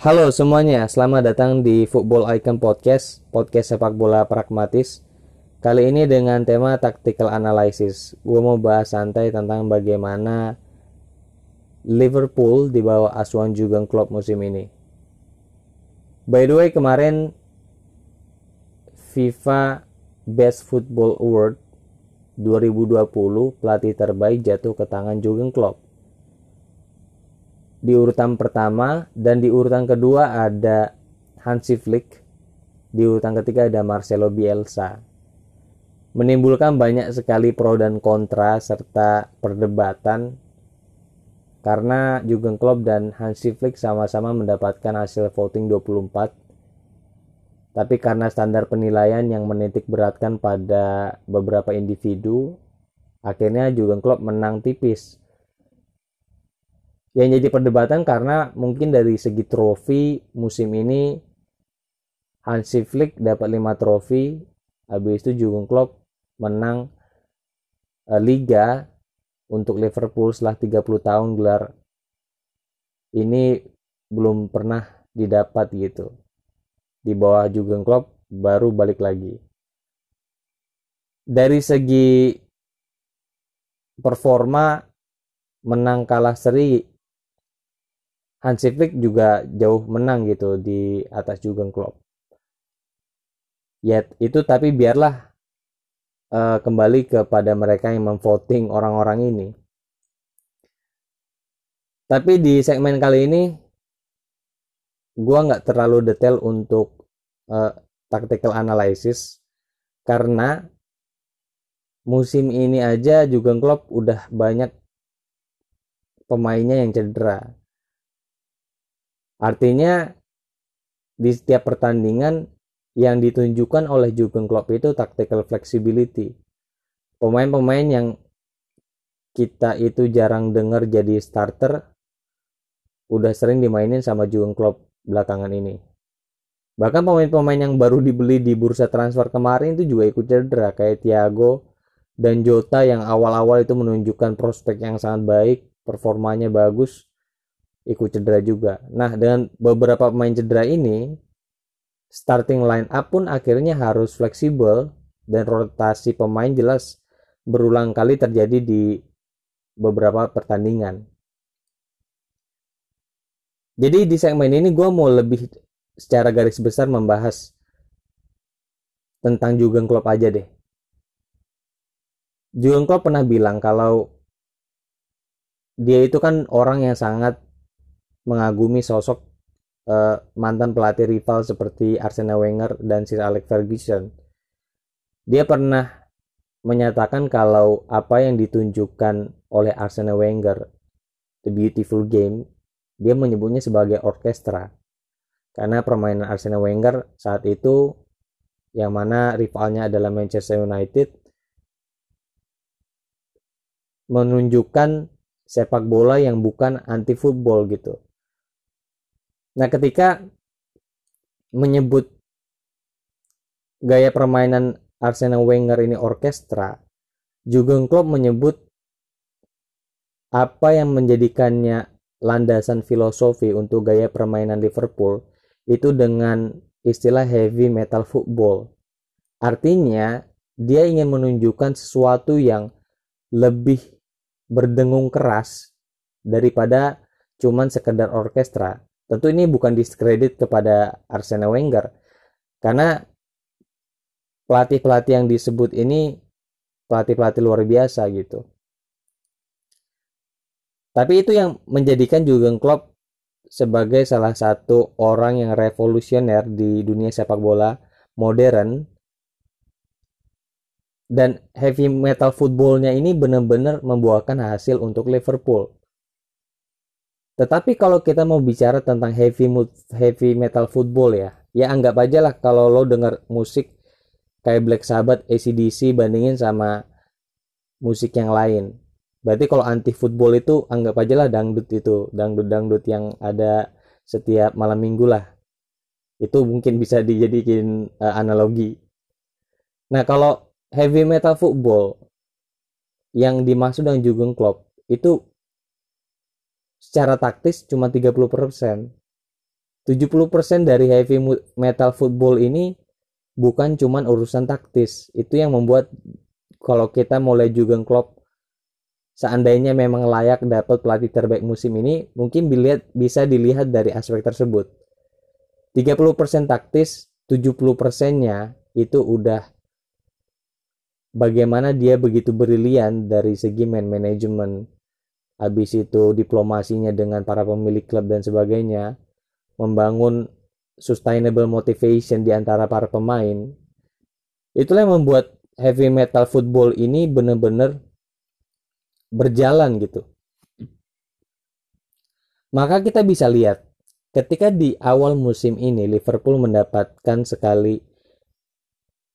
Halo semuanya, selamat datang di Football Icon Podcast, podcast sepak bola pragmatis. Kali ini dengan tema tactical analysis. Gue mau bahas santai tentang bagaimana Liverpool di bawah asuhan Jurgen Klopp musim ini. By the way, kemarin FIFA Best Football Award 2020 pelatih terbaik jatuh ke tangan Jurgen Klopp di urutan pertama dan di urutan kedua ada Hansi Flick. Di urutan ketiga ada Marcelo Bielsa. Menimbulkan banyak sekali pro dan kontra serta perdebatan karena Jurgen Klopp dan Hansi Flick sama-sama mendapatkan hasil voting 24 tapi karena standar penilaian yang menitik beratkan pada beberapa individu akhirnya Jurgen Klopp menang tipis yang jadi perdebatan karena mungkin dari segi trofi musim ini Hansi Flick dapat 5 trofi habis itu Jurgen Klopp menang uh, Liga untuk Liverpool setelah 30 tahun gelar ini belum pernah didapat gitu. Di bawah Jurgen Klopp baru balik lagi. Dari segi performa menang kalah seri Hansi Flick juga jauh menang gitu di atas Jurgen Klopp. Ya itu tapi biarlah uh, kembali kepada mereka yang memvoting orang-orang ini. Tapi di segmen kali ini gua nggak terlalu detail untuk uh, tactical analysis karena musim ini aja Jurgen Klopp udah banyak pemainnya yang cedera Artinya di setiap pertandingan yang ditunjukkan oleh Jurgen Klopp itu tactical flexibility. Pemain-pemain yang kita itu jarang dengar jadi starter udah sering dimainin sama Jurgen Klopp belakangan ini. Bahkan pemain-pemain yang baru dibeli di bursa transfer kemarin itu juga ikut cedera kayak Thiago dan Jota yang awal-awal itu menunjukkan prospek yang sangat baik, performanya bagus ikut cedera juga. Nah, dengan beberapa pemain cedera ini, starting line up pun akhirnya harus fleksibel dan rotasi pemain jelas berulang kali terjadi di beberapa pertandingan. Jadi di segmen ini gue mau lebih secara garis besar membahas tentang Jurgen Klopp aja deh. Jurgen Klopp pernah bilang kalau dia itu kan orang yang sangat mengagumi sosok uh, mantan pelatih rival seperti Arsene Wenger dan Sir Alex Ferguson. Dia pernah menyatakan kalau apa yang ditunjukkan oleh Arsene Wenger, The Beautiful Game, dia menyebutnya sebagai orkestra. Karena permainan Arsene Wenger saat itu yang mana rivalnya adalah Manchester United menunjukkan sepak bola yang bukan anti football gitu. Nah, ketika menyebut gaya permainan Arsene Wenger ini orkestra, Jurgen Klopp menyebut apa yang menjadikannya landasan filosofi untuk gaya permainan Liverpool itu dengan istilah heavy metal football. Artinya, dia ingin menunjukkan sesuatu yang lebih berdengung keras daripada cuman sekedar orkestra. Tentu ini bukan diskredit kepada Arsene Wenger karena pelatih-pelatih yang disebut ini pelatih-pelatih luar biasa gitu. Tapi itu yang menjadikan Jurgen Klopp sebagai salah satu orang yang revolusioner di dunia sepak bola modern dan heavy metal footballnya ini benar-benar membuahkan hasil untuk Liverpool. Tetapi kalau kita mau bicara tentang heavy heavy metal football ya, ya anggap aja lah kalau lo denger musik kayak Black Sabbath, ACDC bandingin sama musik yang lain. Berarti kalau anti football itu anggap aja lah dangdut itu, dangdut-dangdut yang ada setiap malam minggu lah. Itu mungkin bisa dijadikan uh, analogi. Nah, kalau heavy metal football yang dimaksud dengan Jurgen Klopp itu secara taktis cuma 30%. 70% dari heavy metal football ini bukan cuman urusan taktis. Itu yang membuat kalau kita mulai juga Klopp seandainya memang layak dapat pelatih terbaik musim ini, mungkin dilihat, bisa dilihat dari aspek tersebut. 30% taktis, 70%-nya itu udah bagaimana dia begitu brilian dari segi man management habis itu diplomasinya dengan para pemilik klub dan sebagainya membangun sustainable motivation di antara para pemain itulah yang membuat heavy metal football ini benar-benar berjalan gitu. Maka kita bisa lihat ketika di awal musim ini Liverpool mendapatkan sekali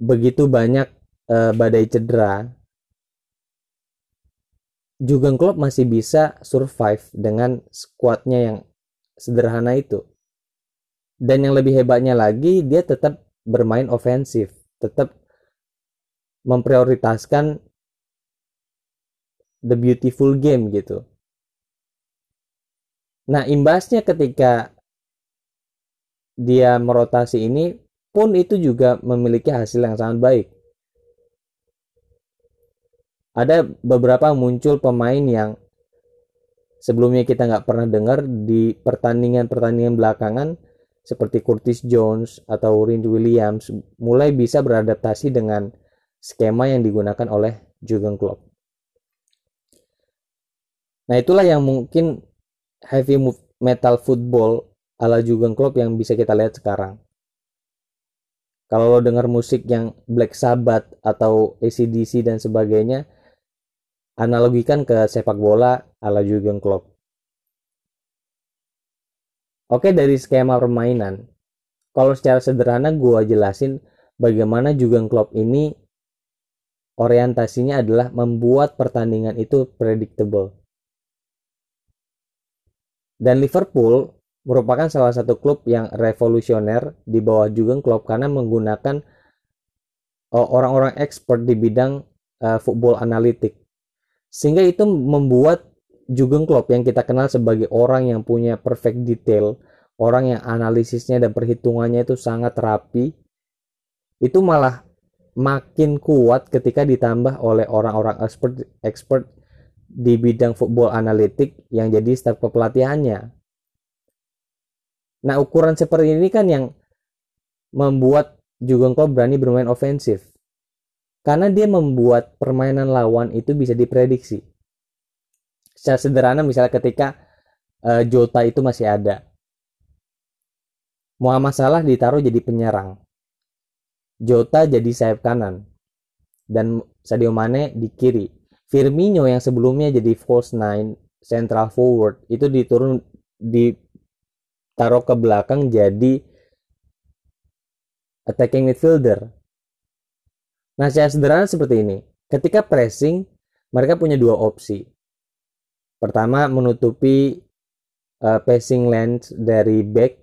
begitu banyak uh, badai cedera Jurgen Klopp masih bisa survive dengan skuadnya yang sederhana itu. Dan yang lebih hebatnya lagi dia tetap bermain ofensif tetap memprioritaskan the beautiful game gitu. Nah imbasnya ketika dia merotasi ini pun itu juga memiliki hasil yang sangat baik ada beberapa muncul pemain yang sebelumnya kita nggak pernah dengar di pertandingan-pertandingan belakangan seperti Curtis Jones atau Rin Williams mulai bisa beradaptasi dengan skema yang digunakan oleh Jurgen Klopp. Nah itulah yang mungkin heavy metal football ala Jurgen Klopp yang bisa kita lihat sekarang. Kalau lo dengar musik yang Black Sabbath atau ACDC dan sebagainya, analogikan ke sepak bola ala Jurgen Klopp. Oke dari skema permainan, kalau secara sederhana gue jelasin bagaimana juga Klopp ini orientasinya adalah membuat pertandingan itu predictable. Dan Liverpool merupakan salah satu klub yang revolusioner di bawah juga Klopp karena menggunakan oh, orang-orang expert di bidang uh, football analitik. Sehingga itu membuat Jurgen Klopp yang kita kenal sebagai orang yang punya perfect detail, orang yang analisisnya dan perhitungannya itu sangat rapi, itu malah makin kuat ketika ditambah oleh orang-orang expert expert di bidang football analitik yang jadi staf kepelatihannya. Nah, ukuran seperti ini kan yang membuat Jurgen Klopp berani bermain ofensif. Karena dia membuat permainan lawan itu bisa diprediksi. Secara sederhana misalnya ketika uh, Jota itu masih ada. Muhammad Salah ditaruh jadi penyerang. Jota jadi sayap kanan. Dan Sadio Mane di kiri. Firmino yang sebelumnya jadi false nine central forward itu diturun ditaruh ke belakang jadi attacking midfielder nah secara sederhana seperti ini. Ketika pressing mereka punya dua opsi. Pertama, menutupi uh, passing lens dari back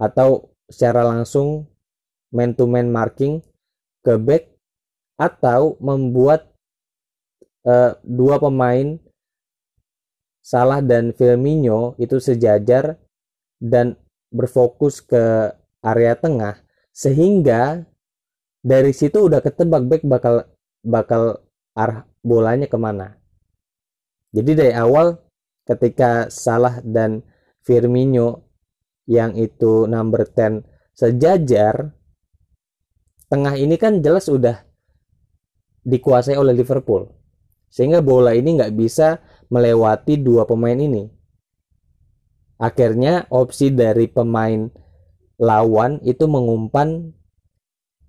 atau secara langsung man to man marking ke back atau membuat uh, dua pemain Salah dan Firmino itu sejajar dan berfokus ke area tengah sehingga dari situ udah ketebak back bakal bakal arah bolanya ke mana. Jadi dari awal ketika Salah dan Firmino yang itu number 10 sejajar tengah ini kan jelas udah dikuasai oleh Liverpool. Sehingga bola ini nggak bisa melewati dua pemain ini. Akhirnya opsi dari pemain lawan itu mengumpan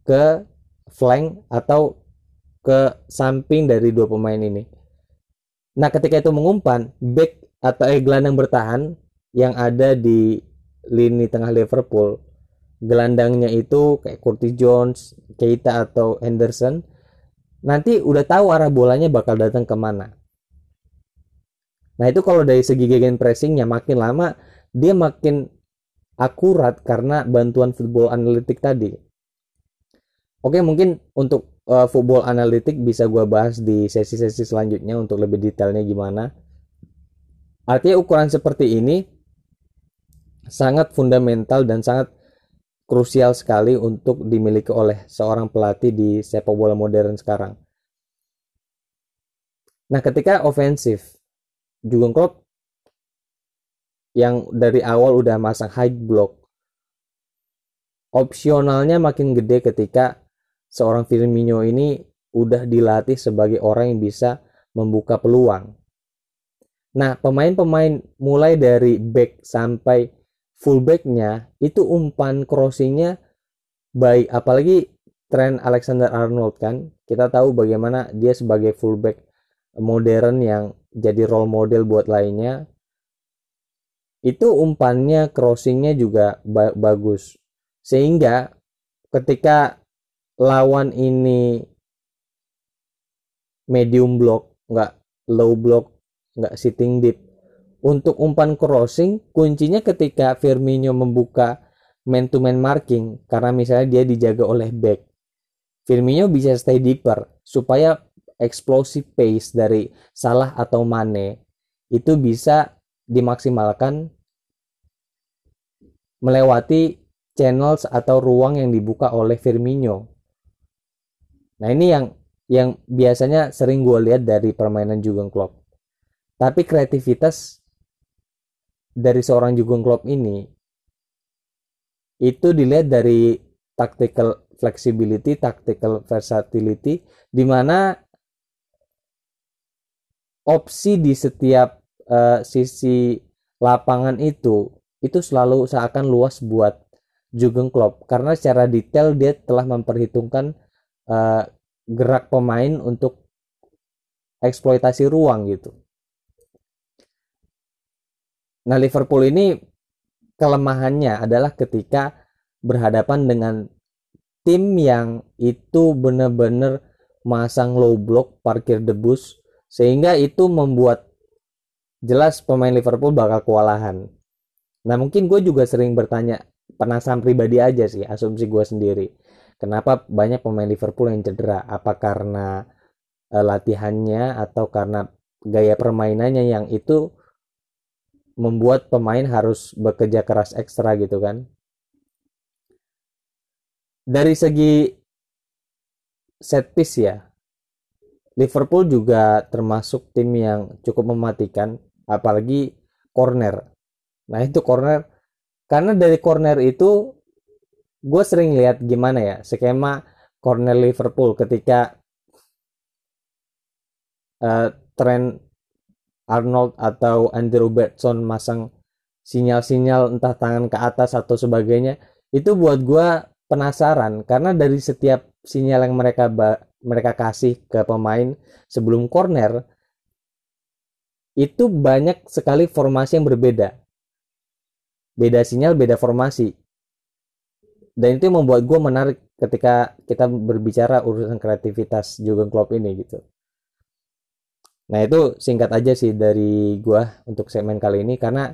ke flank atau ke samping dari dua pemain ini Nah, ketika itu mengumpan, back atau eh, gelandang bertahan yang ada di lini tengah Liverpool, gelandangnya itu kayak Curtis Jones, Keita atau Henderson, nanti udah tahu arah bolanya bakal datang ke mana. Nah itu kalau dari segi gegen pressingnya makin lama dia makin akurat karena bantuan football analitik tadi. Oke mungkin untuk uh, football analitik bisa gue bahas di sesi-sesi selanjutnya untuk lebih detailnya gimana. Artinya ukuran seperti ini sangat fundamental dan sangat krusial sekali untuk dimiliki oleh seorang pelatih di sepak bola modern sekarang. Nah, ketika ofensif, Jurgen Klopp yang dari awal udah masang high block, opsionalnya makin gede ketika seorang Firmino ini udah dilatih sebagai orang yang bisa membuka peluang. Nah, pemain-pemain mulai dari back sampai fullbacknya itu umpan crossingnya baik apalagi tren Alexander Arnold kan. Kita tahu bagaimana dia sebagai fullback modern yang jadi role model buat lainnya. Itu umpannya crossingnya juga ba bagus. Sehingga ketika lawan ini medium block nggak low block nggak sitting deep untuk umpan crossing kuncinya ketika Firmino membuka man to man marking karena misalnya dia dijaga oleh back Firmino bisa stay deeper supaya explosive pace dari Salah atau Mane itu bisa dimaksimalkan melewati channels atau ruang yang dibuka oleh Firmino. Nah ini yang yang biasanya sering gue lihat dari permainan Jurgen Klopp. Tapi kreativitas dari seorang Jurgen Klopp ini itu dilihat dari tactical flexibility, tactical versatility di mana opsi di setiap uh, sisi lapangan itu itu selalu seakan luas buat Jurgen Klopp karena secara detail dia telah memperhitungkan uh, gerak pemain untuk eksploitasi ruang gitu. Nah, Liverpool ini kelemahannya adalah ketika berhadapan dengan tim yang itu benar-benar masang low block, parkir debus, sehingga itu membuat jelas pemain Liverpool bakal kewalahan. Nah, mungkin gue juga sering bertanya, penasaran pribadi aja sih, asumsi gue sendiri. Kenapa banyak pemain Liverpool yang cedera? Apa karena uh, latihannya atau karena gaya permainannya yang itu membuat pemain harus bekerja keras ekstra gitu kan. Dari segi set piece ya, Liverpool juga termasuk tim yang cukup mematikan, apalagi corner. Nah itu corner, karena dari corner itu gue sering lihat gimana ya skema corner Liverpool ketika uh, tren Arnold atau Andy Robertson masang sinyal-sinyal entah tangan ke atas atau sebagainya itu buat gue penasaran. Karena dari setiap sinyal yang mereka mereka kasih ke pemain sebelum corner itu banyak sekali formasi yang berbeda. Beda sinyal beda formasi dan itu yang membuat gue menarik ketika kita berbicara urusan kreativitas Jurgen Klopp ini gitu Nah itu singkat aja sih dari gue untuk segmen kali ini karena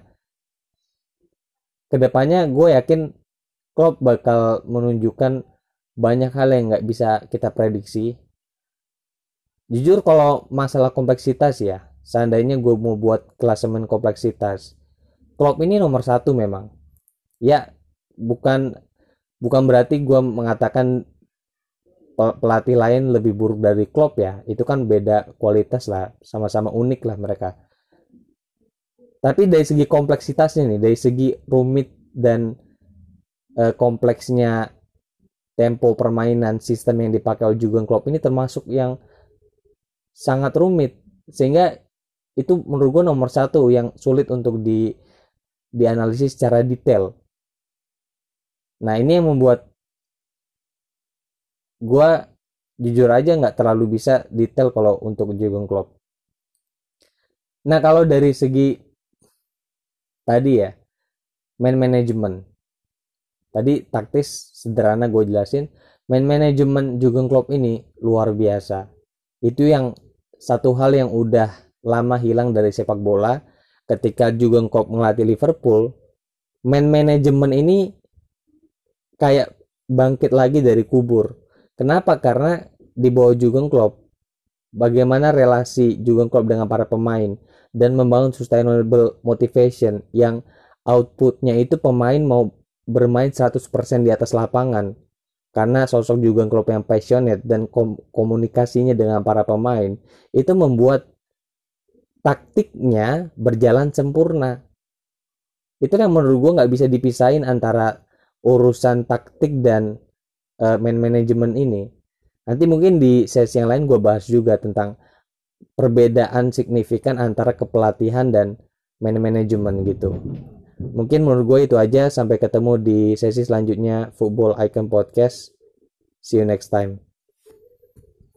ke depannya gue yakin Klopp bakal menunjukkan banyak hal yang nggak bisa kita prediksi. Jujur kalau masalah kompleksitas ya, seandainya gue mau buat klasemen kompleksitas, Klopp ini nomor satu memang. Ya bukan bukan berarti gue mengatakan pelatih lain lebih buruk dari Klopp ya. Itu kan beda kualitas lah sama-sama unik lah mereka. Tapi dari segi kompleksitasnya nih dari segi rumit dan e, kompleksnya tempo permainan sistem yang dipakai oleh Jurgen Klopp ini termasuk yang sangat rumit. Sehingga itu menurut gue nomor satu yang sulit untuk di dianalisis secara detail nah ini yang membuat gue jujur aja nggak terlalu bisa detail kalau untuk Jurgen Klopp. Nah kalau dari segi tadi ya man management. Tadi taktis sederhana gue jelasin man management Jurgen Klopp ini luar biasa. Itu yang satu hal yang udah lama hilang dari sepak bola. Ketika Jurgen Klopp melatih Liverpool man management ini kayak bangkit lagi dari kubur. Kenapa? Karena di bawah Jurgen Klopp bagaimana relasi Jurgen Klopp dengan para pemain dan membangun sustainable motivation yang outputnya itu pemain mau bermain 100% di atas lapangan. Karena sosok juga Klopp yang passionate dan kom komunikasinya dengan para pemain itu membuat taktiknya berjalan sempurna. Itu yang menurut gue nggak bisa dipisahin antara urusan taktik dan uh, man management ini. Nanti mungkin di sesi yang lain gue bahas juga tentang perbedaan signifikan antara kepelatihan dan man management gitu. Mungkin menurut gue itu aja. Sampai ketemu di sesi selanjutnya. Football Icon Podcast. See you next time